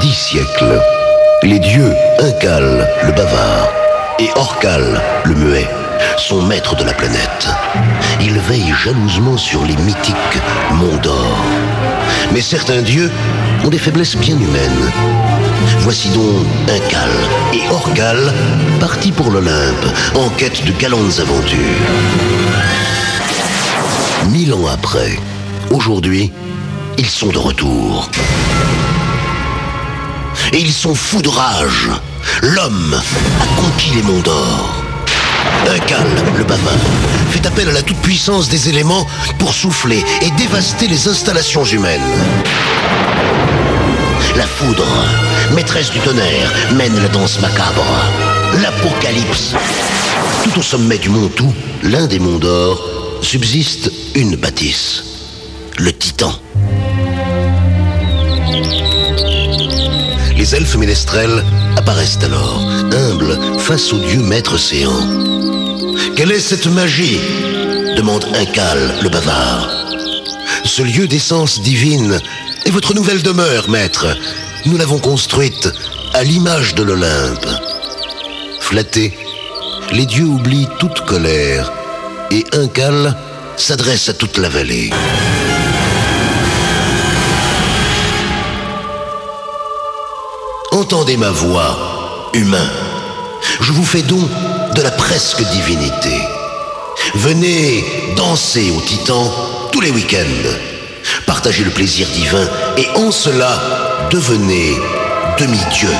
dix siècles, les dieux Incal, le bavard, et Orcal, le muet, sont maîtres de la planète. Ils veillent jalousement sur les mythiques monts d'or. Mais certains dieux ont des faiblesses bien humaines. Voici donc Incal et Orcal partis pour l'Olympe en quête de galantes aventures. Mille ans après, aujourd'hui, ils sont de retour. Et ils sont fous de rage. L'homme a conquis les monts d'or. Incal, le bavard, fait appel à la toute-puissance des éléments pour souffler et dévaster les installations humaines. La foudre, maîtresse du tonnerre, mène la danse macabre. L'apocalypse. Tout au sommet du mont Tout, l'un des monts d'or, subsiste une bâtisse. Le titan. Les elfes ménestrels apparaissent alors, humbles, face au dieu maître séant. Quelle est cette magie? demande Incal, le bavard. Ce lieu d'essence divine est votre nouvelle demeure, maître. Nous l'avons construite à l'image de l'Olympe. Flattés, les dieux oublient toute colère et Incal s'adresse à toute la vallée. Entendez ma voix, humain. Je vous fais don de la presque divinité. Venez danser au Titan tous les week-ends. Partagez le plaisir divin et en cela, devenez demi-dieu.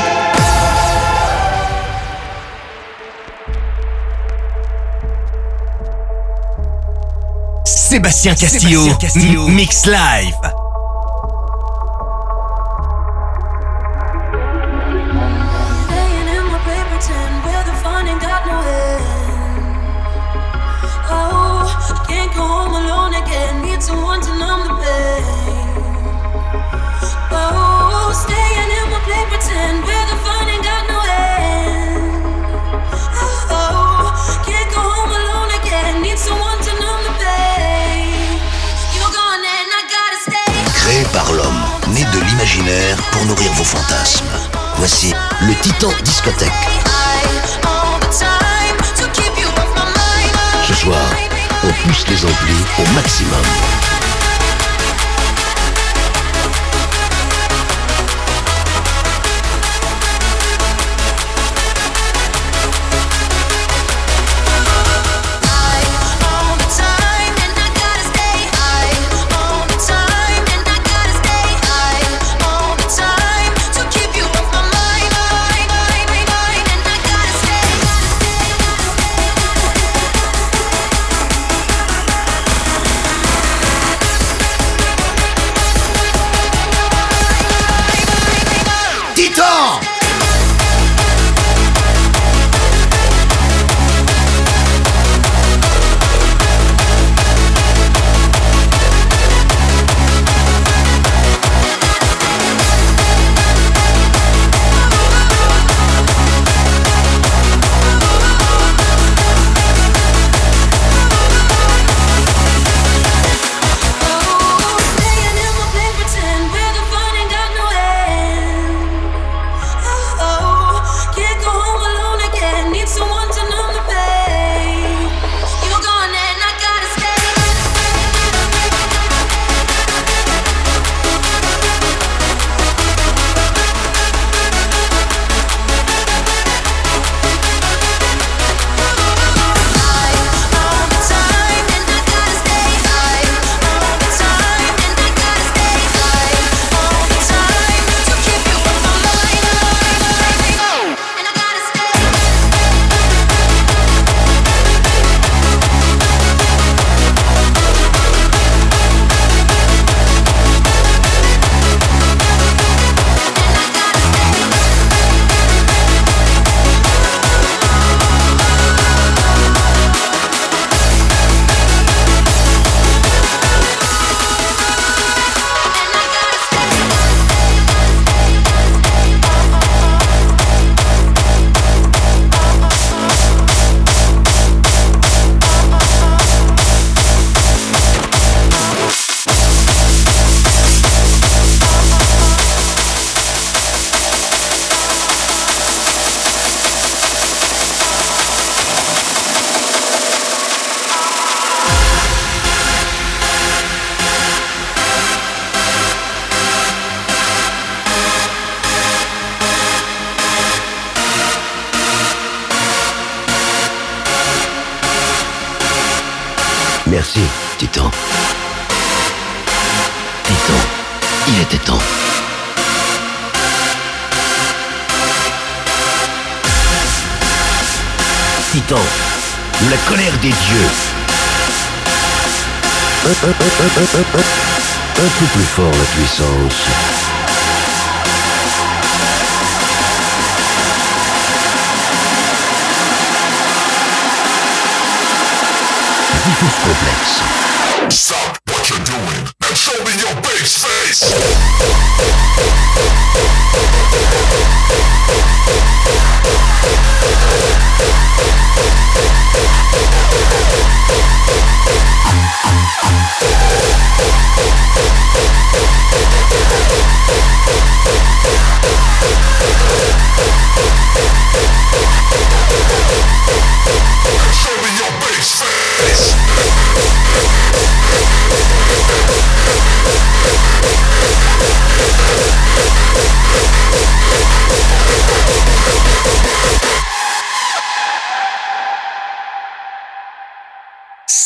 Sébastien Castillo, Sébastien Castillo. Mix Live. Voici le Titan Discothèque. plus fort la puissance.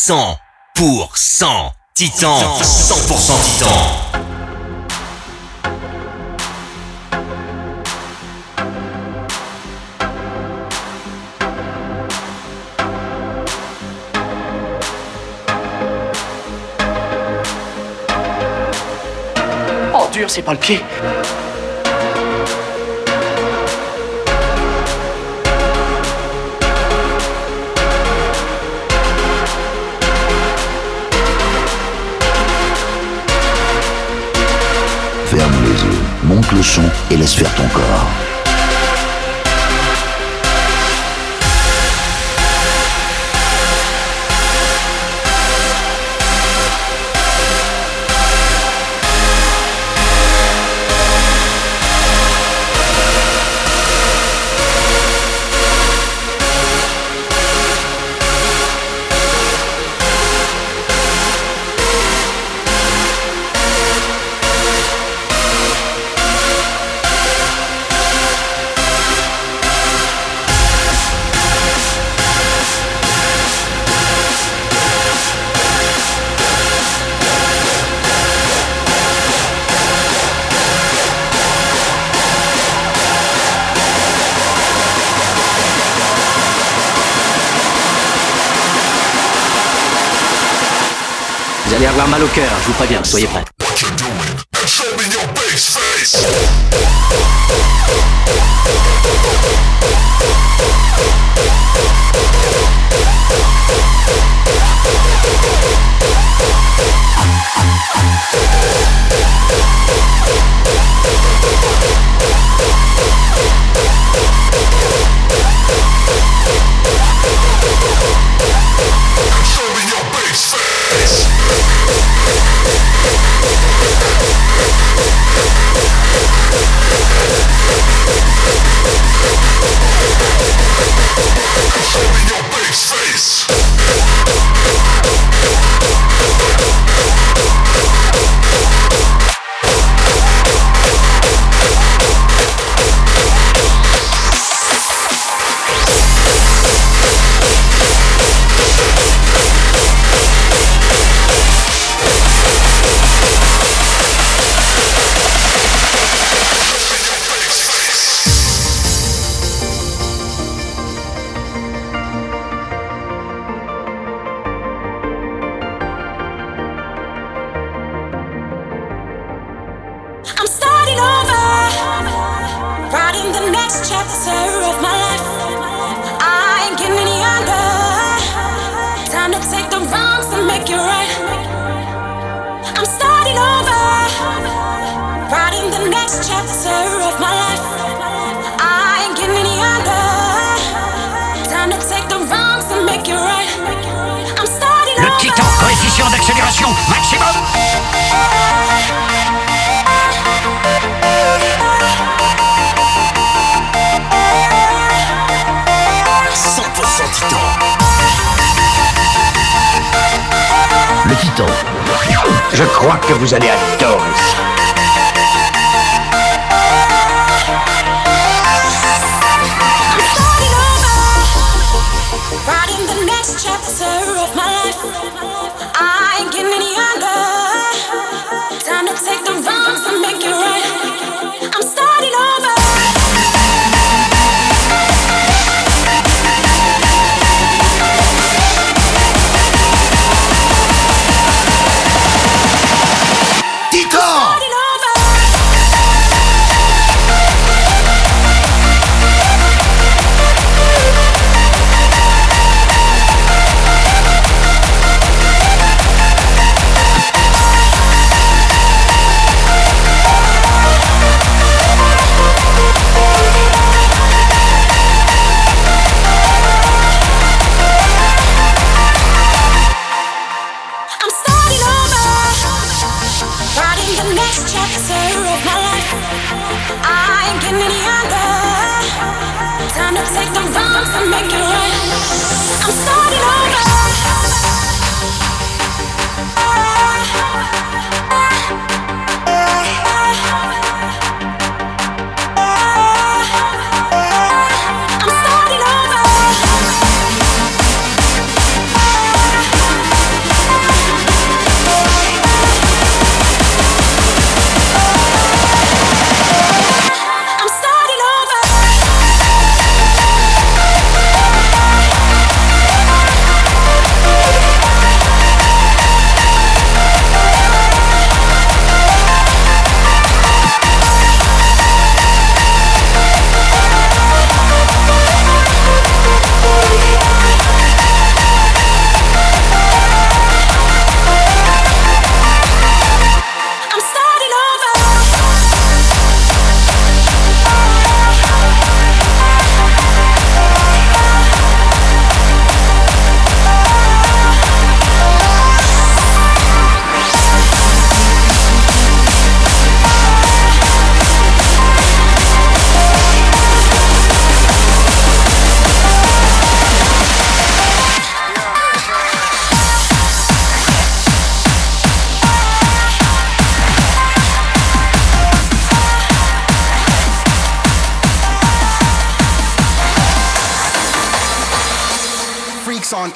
100 pour 100 titan 100 pour 100 titan Oh dur c'est pas le pied! le son et laisse faire ton corps. Je vous préviens, soyez prêts.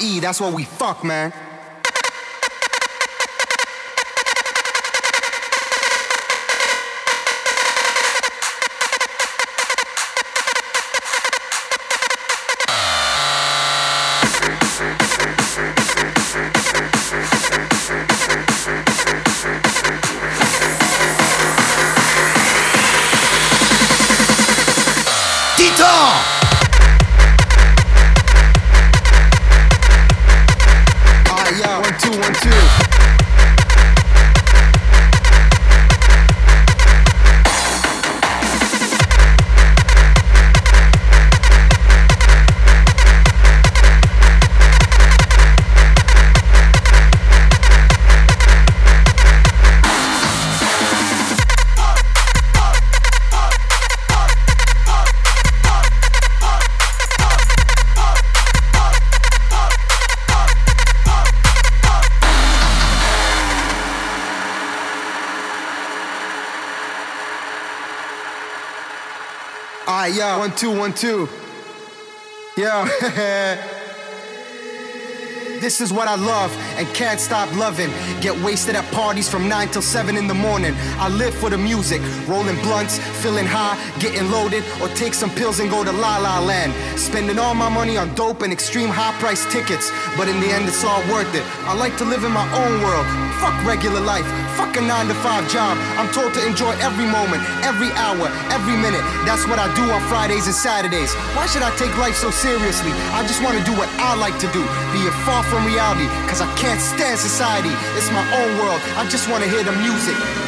E, that's what we fuck, man. One, two, one, two. Yeah. This is what I love and can't stop loving. Get wasted at parties from 9 till 7 in the morning. I live for the music, rolling blunts, feeling high, getting loaded, or take some pills and go to La La Land. Spending all my money on dope and extreme high price tickets, but in the end it's all worth it. I like to live in my own world. Fuck regular life, fuck a 9 to 5 job. I'm told to enjoy every moment, every hour, every minute. That's what I do on Fridays and Saturdays. Why should I take life so seriously? I just want to do what I like to do, be it far from reality, cause I can't stand society. It's my own world, I just wanna hear the music.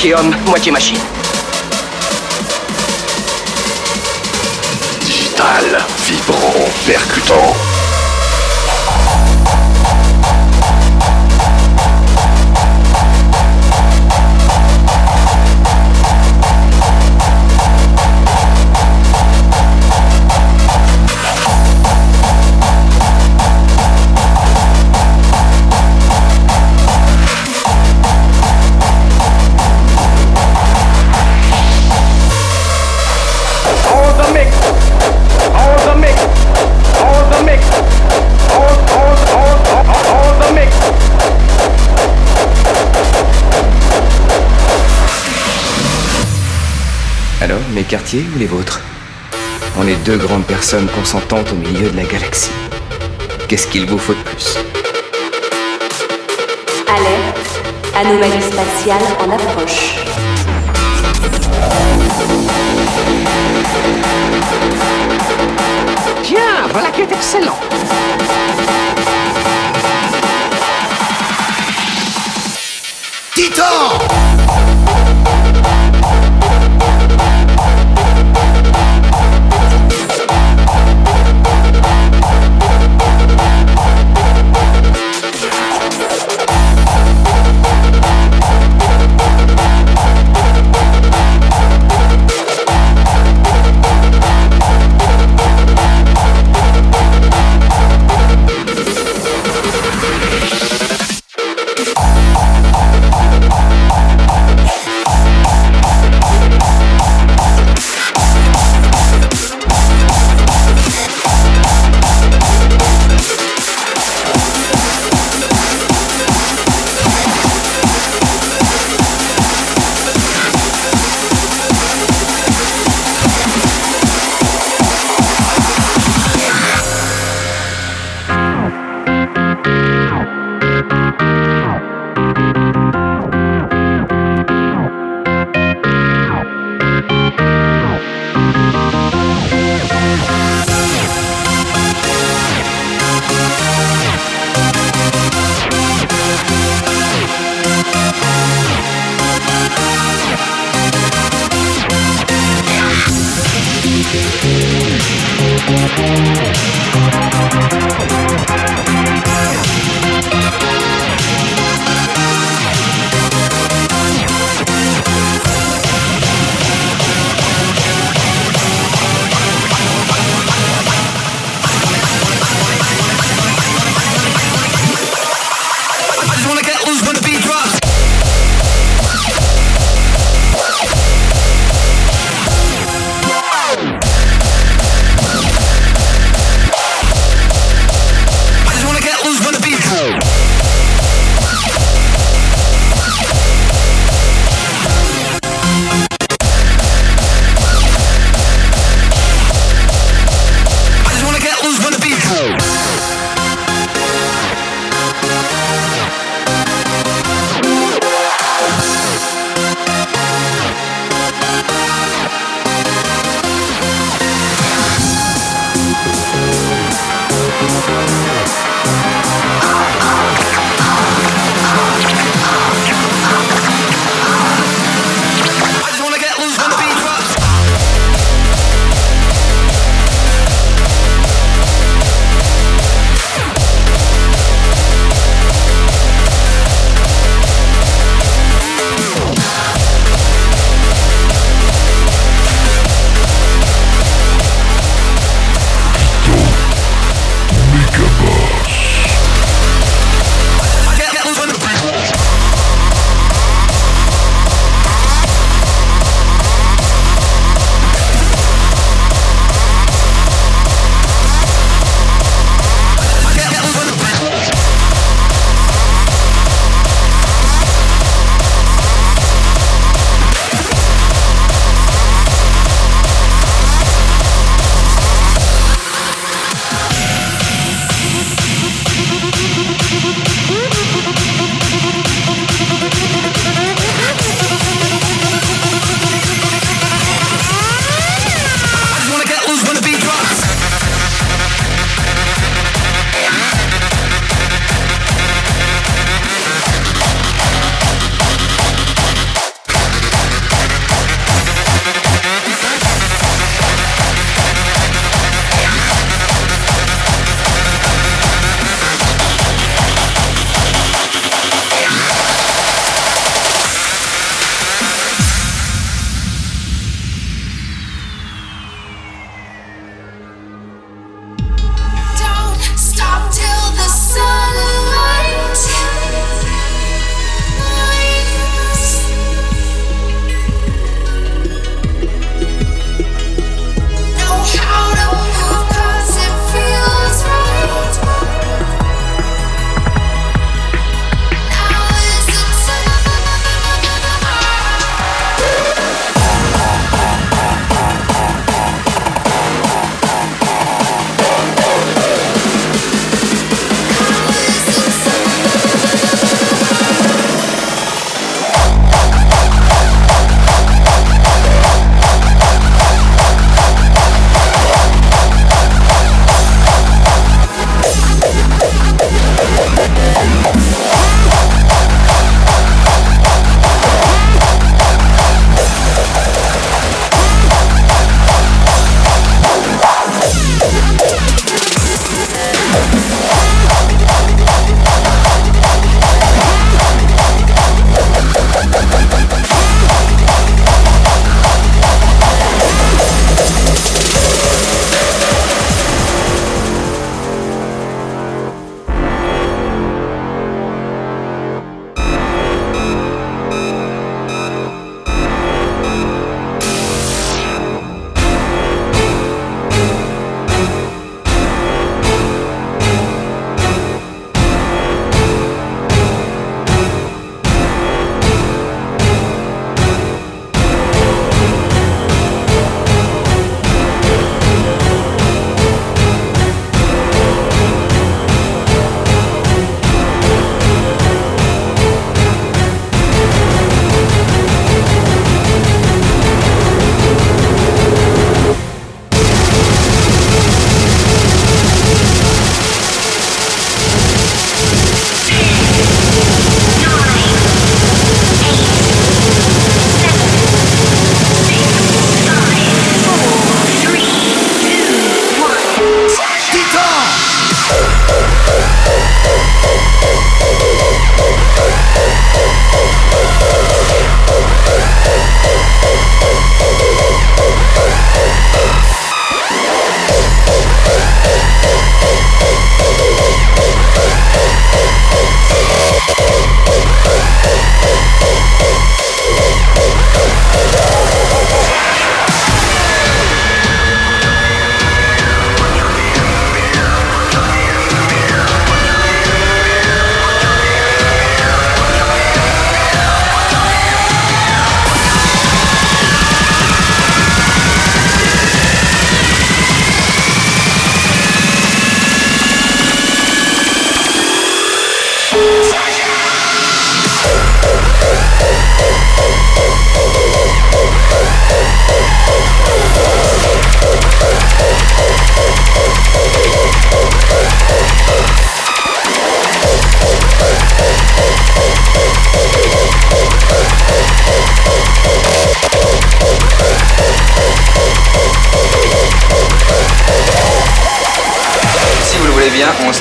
moitié homme, moitié machine. Ou les vôtres? On est deux grandes personnes consentantes au milieu de la galaxie. Qu'est-ce qu'il vous faut de plus? Alerte, anomalie spatiale en approche. Tiens, voilà qui est excellent. Titan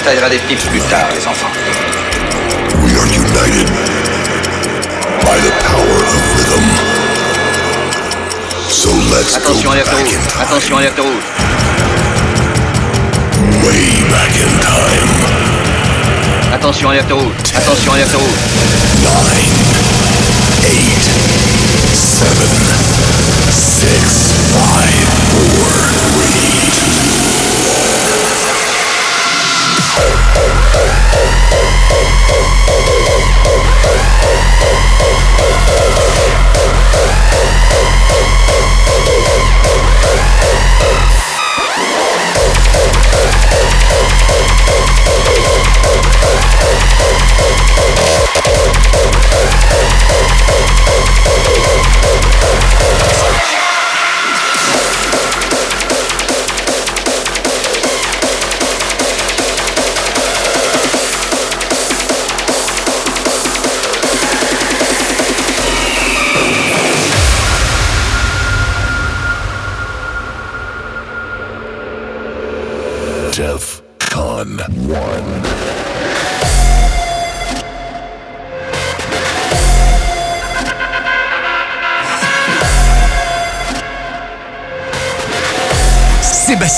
ça ira des pipes plus tard, les enfants. We are united by the power of rhythm. So let's Attention, go alerte back Attention, alerte. Way back in time. Attention, alerte rouge. Ten, Attention, alerte rouge. 9, 8, 7, 6, 5, 4, 3, 2,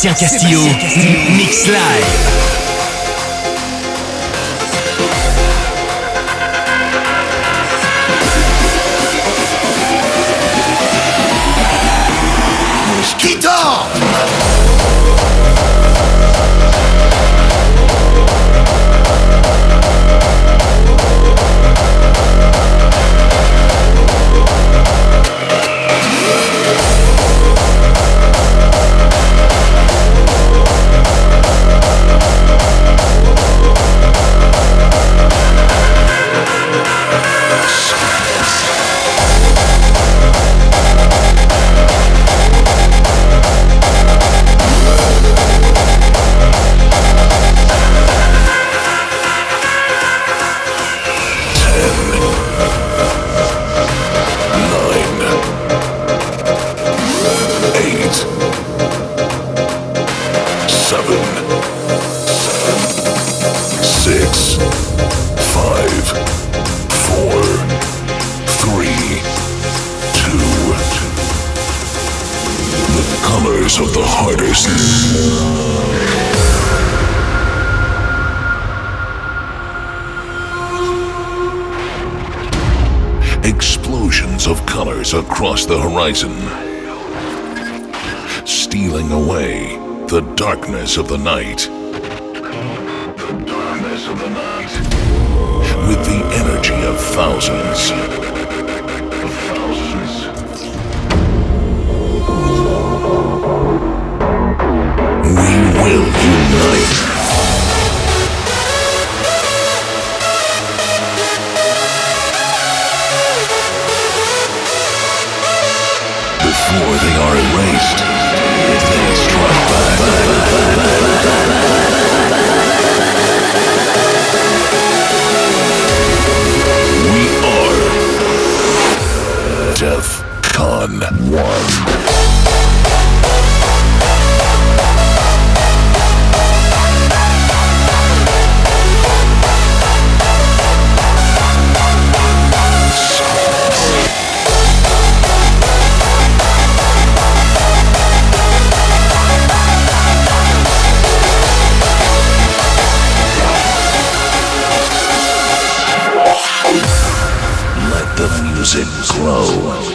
Sébastien Castillo, Mix Live. Horizon stealing away the darkness of the night. Glow.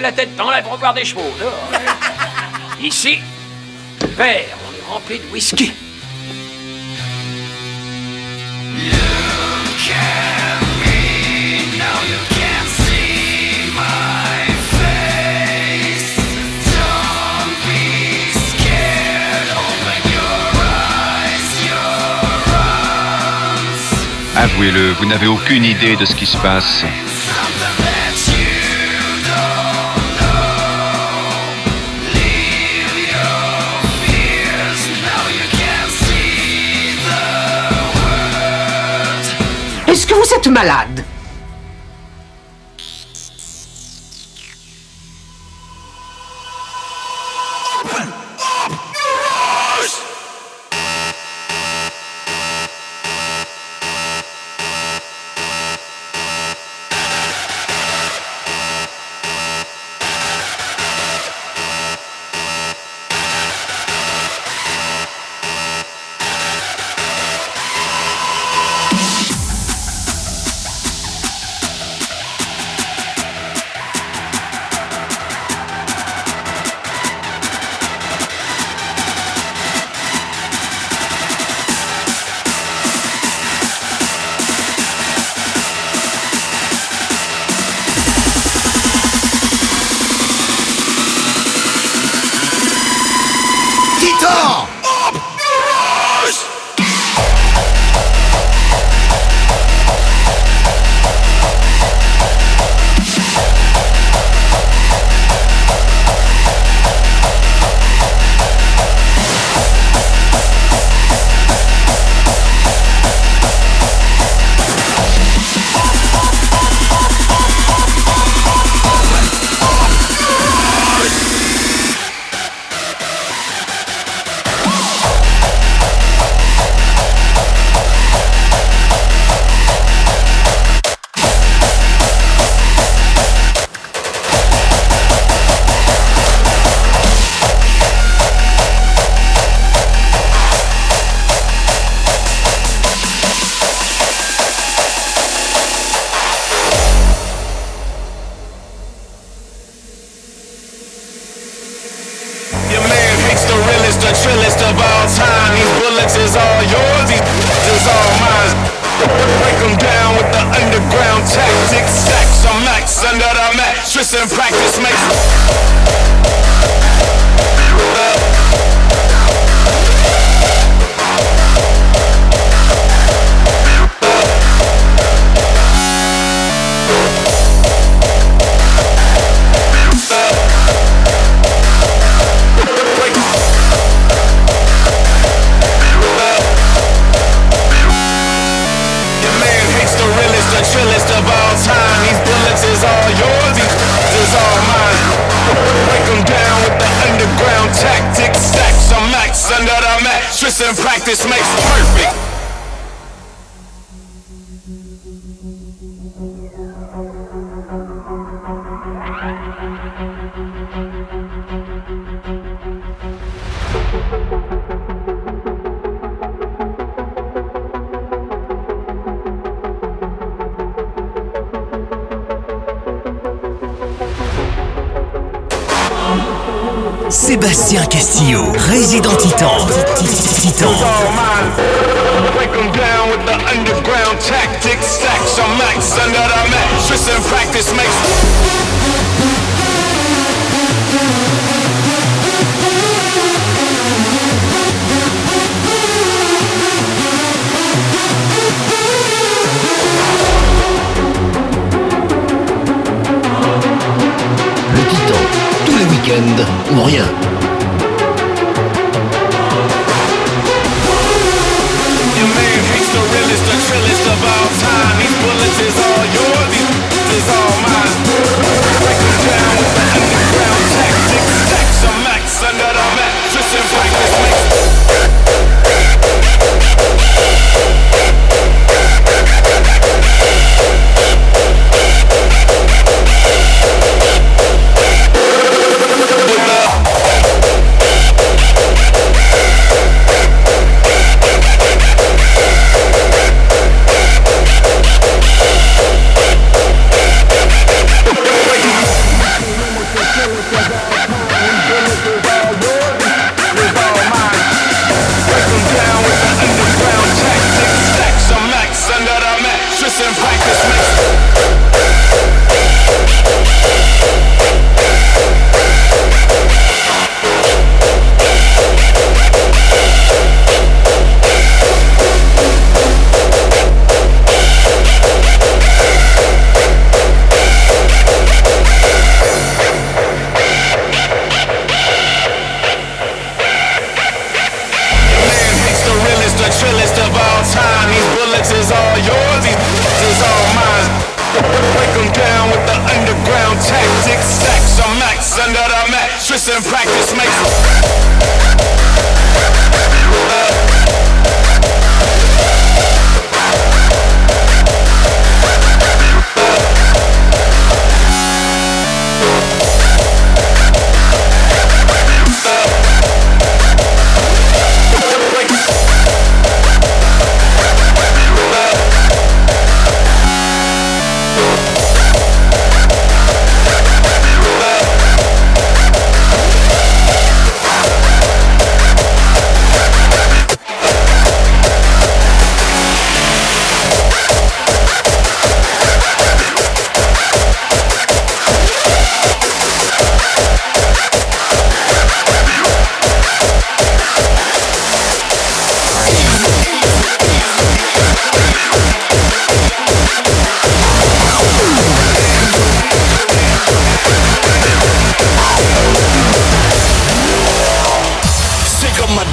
la tête dans l'air pour voir des chevaux. Ici, verre, on est rempli de whisky. Avouez-le, vous n'avez aucune idée de ce qui se passe. malade. and practice makes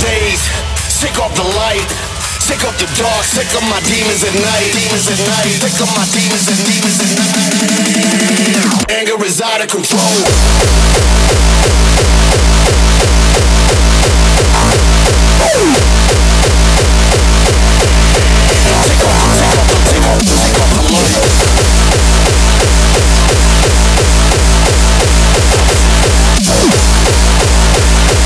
days, sick of the light, sick of the dark, sick of my demons at night, demons at night, sick of my demons and demons at night. Anger is out of control. The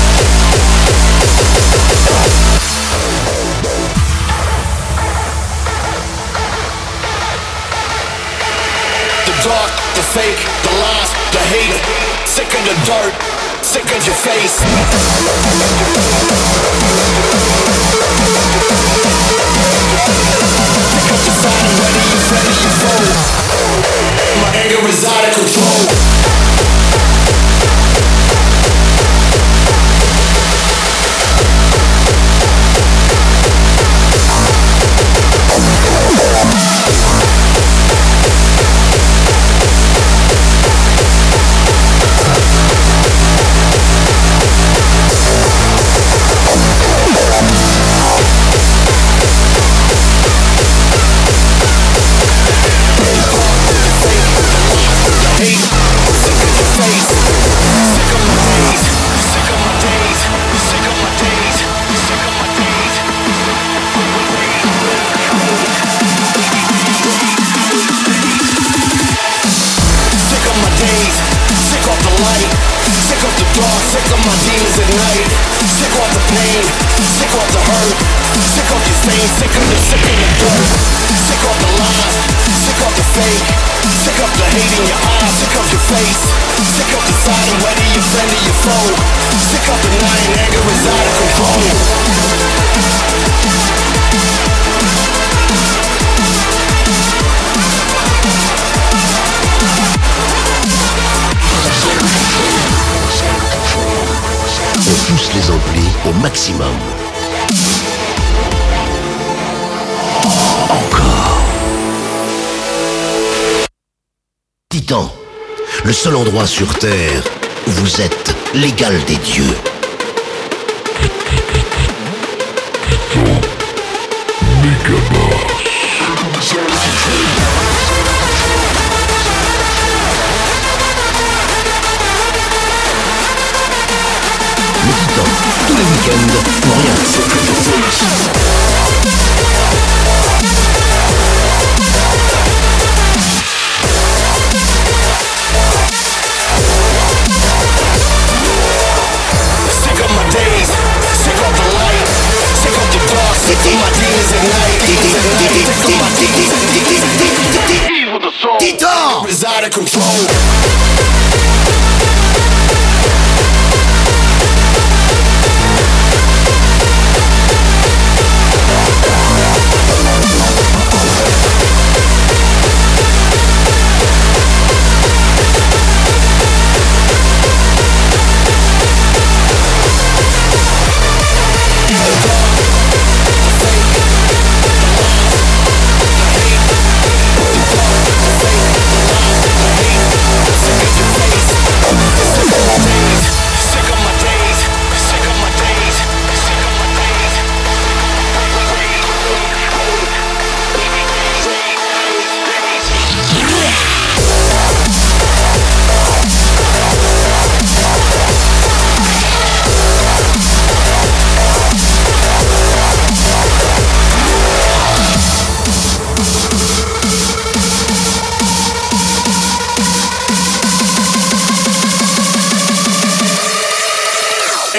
dark, the fake, the lies, the hate, sick of the dirt, sick of your face. The side and whether you friend or you foe. My anger is out of control. Au maximum. Encore. Titan, le seul endroit sur Terre où vous êtes l'égal des dieux.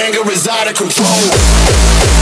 anger is out of control.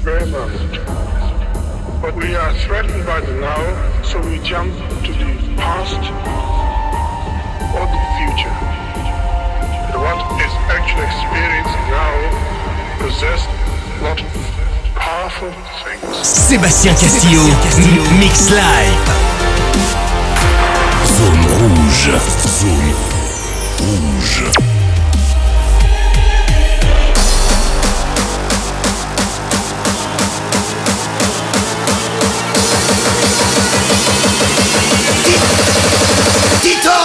experiment. But we are threatened by the now, so we jump to the past or the future. But what is actually experienced now possessed not powerful things. Sébastien Castillo, Castillo. Mix Live. Zone rouge, zone rouge. Tito!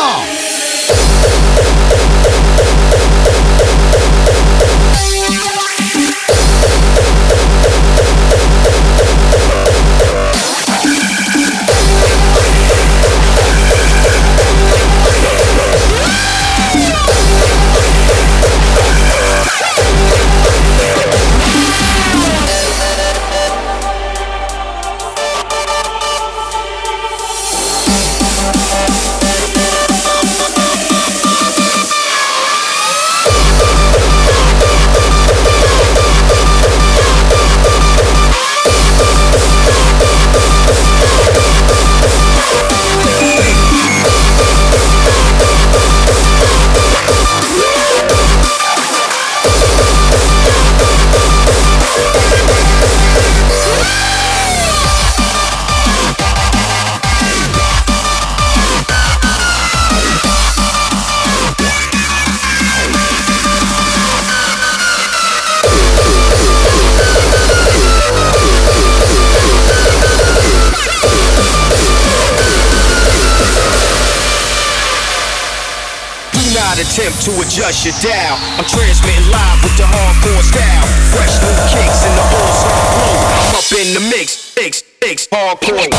Hardcore.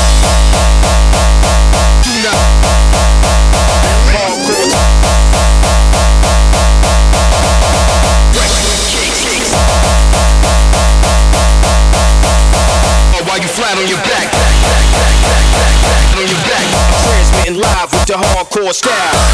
Do hardcore. Oh, While you flat on your back, on your back, transmitting live with the hardcore style.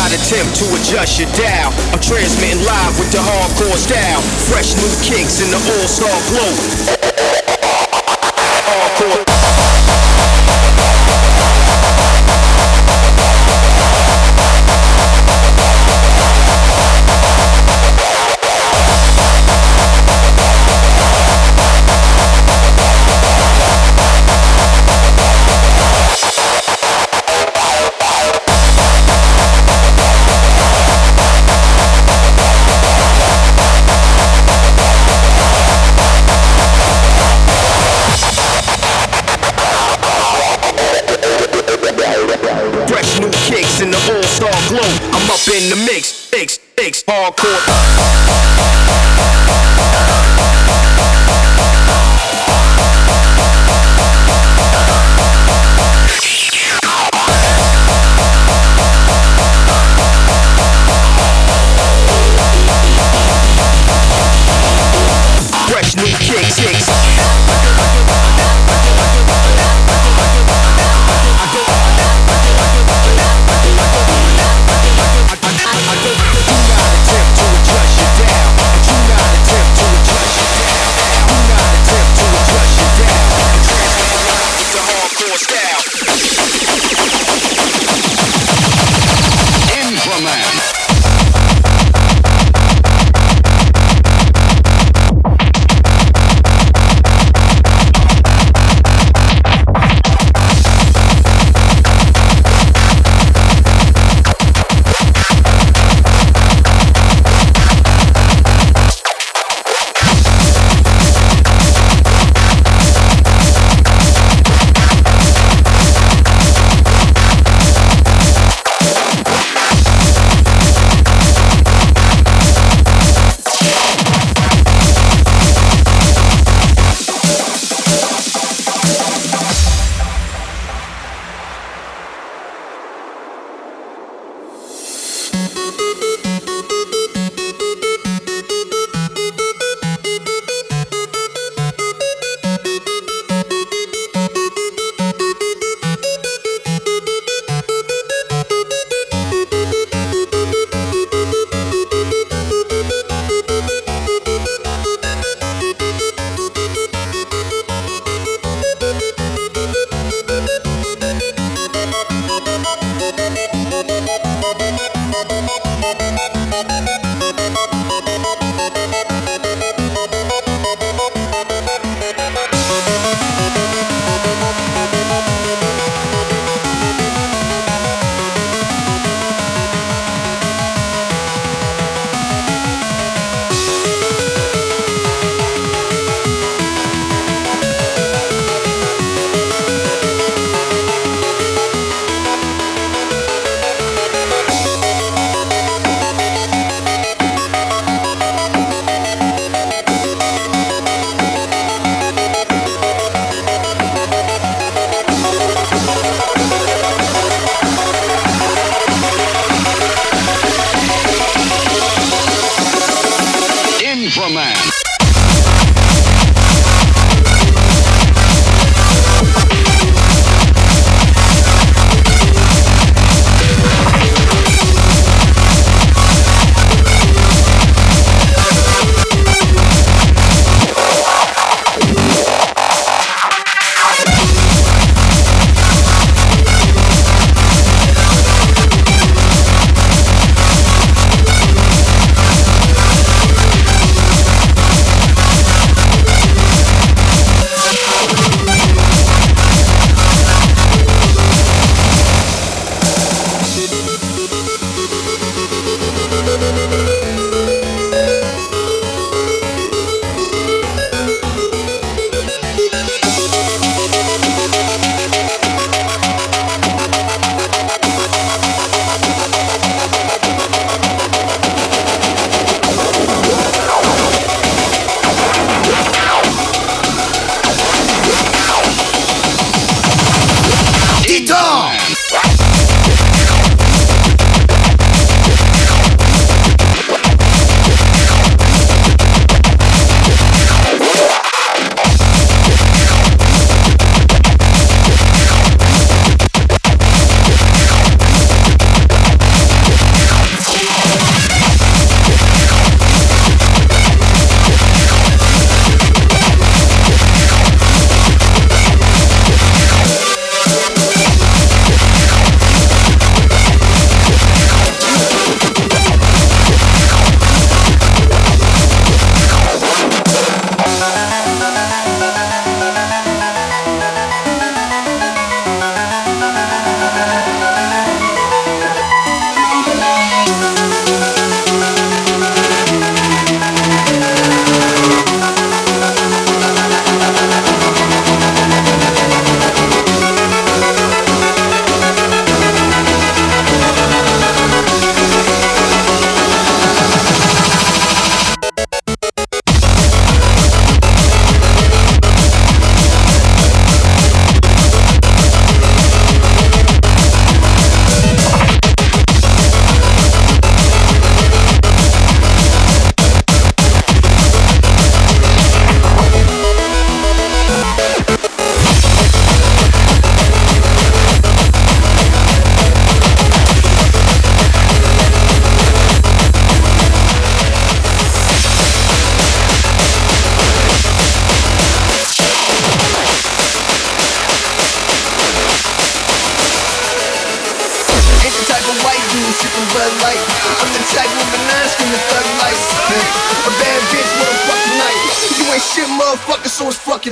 Not attempt to adjust your dial. I'm transmitting live with the hardcore style. Fresh new kicks in the all-star glow.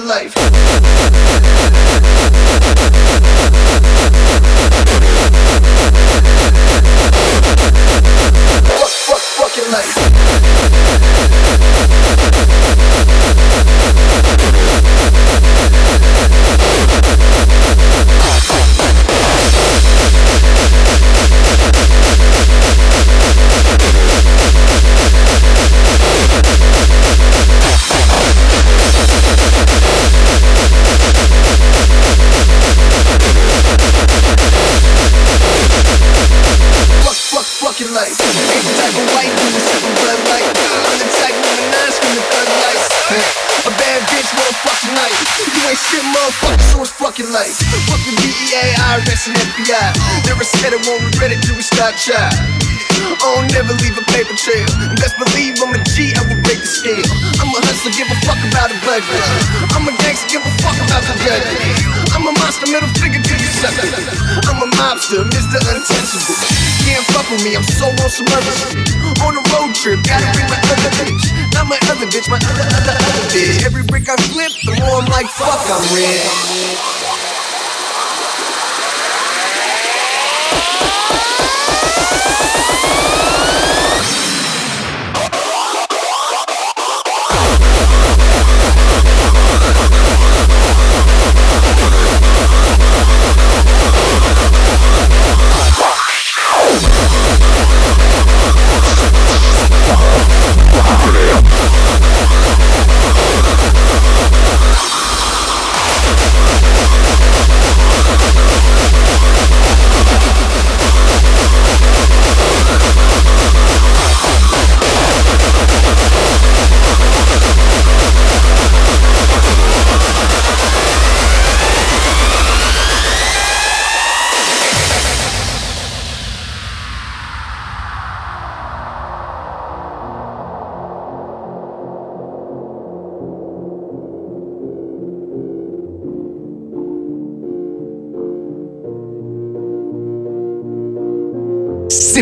life. red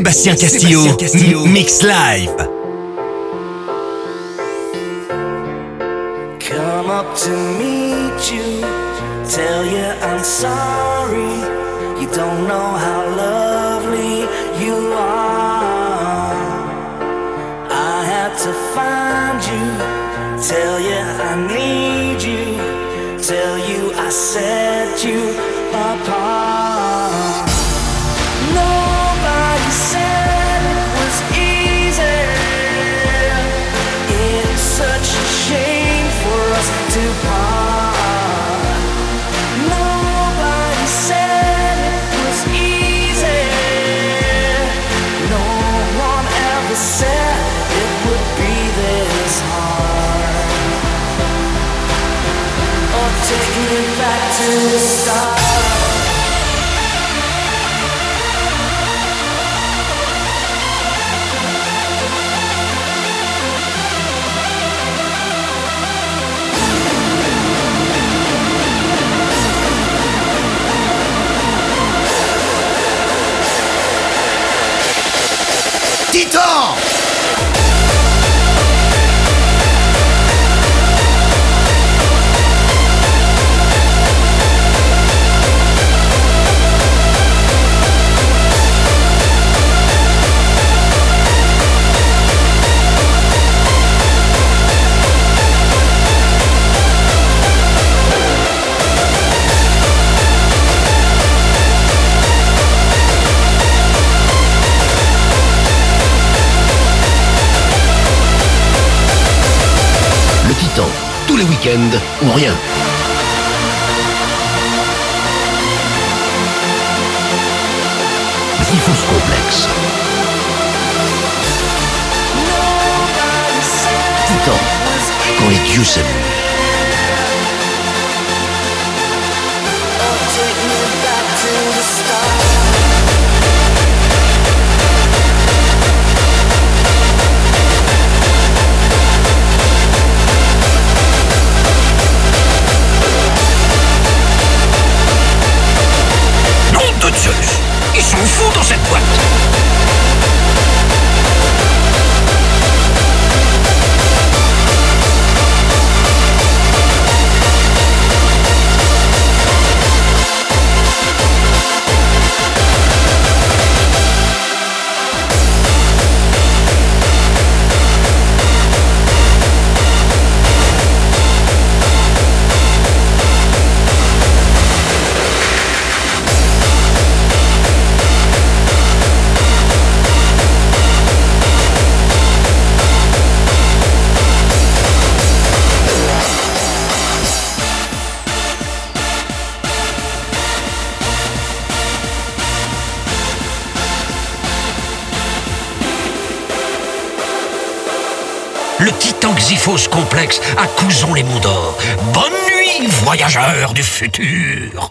Sébastien Castillo, Sébastien Castillo. Mix Live. Come up to meet you, tell you I'm sorry. You don't know how lovely you are. I had to find you, tell you I need you, tell you I said. week-end ou rien. Diffuse complexe. Titan, quand les dieux s'amusent. Complexe à les monts d'or. Bonne nuit, voyageurs du futur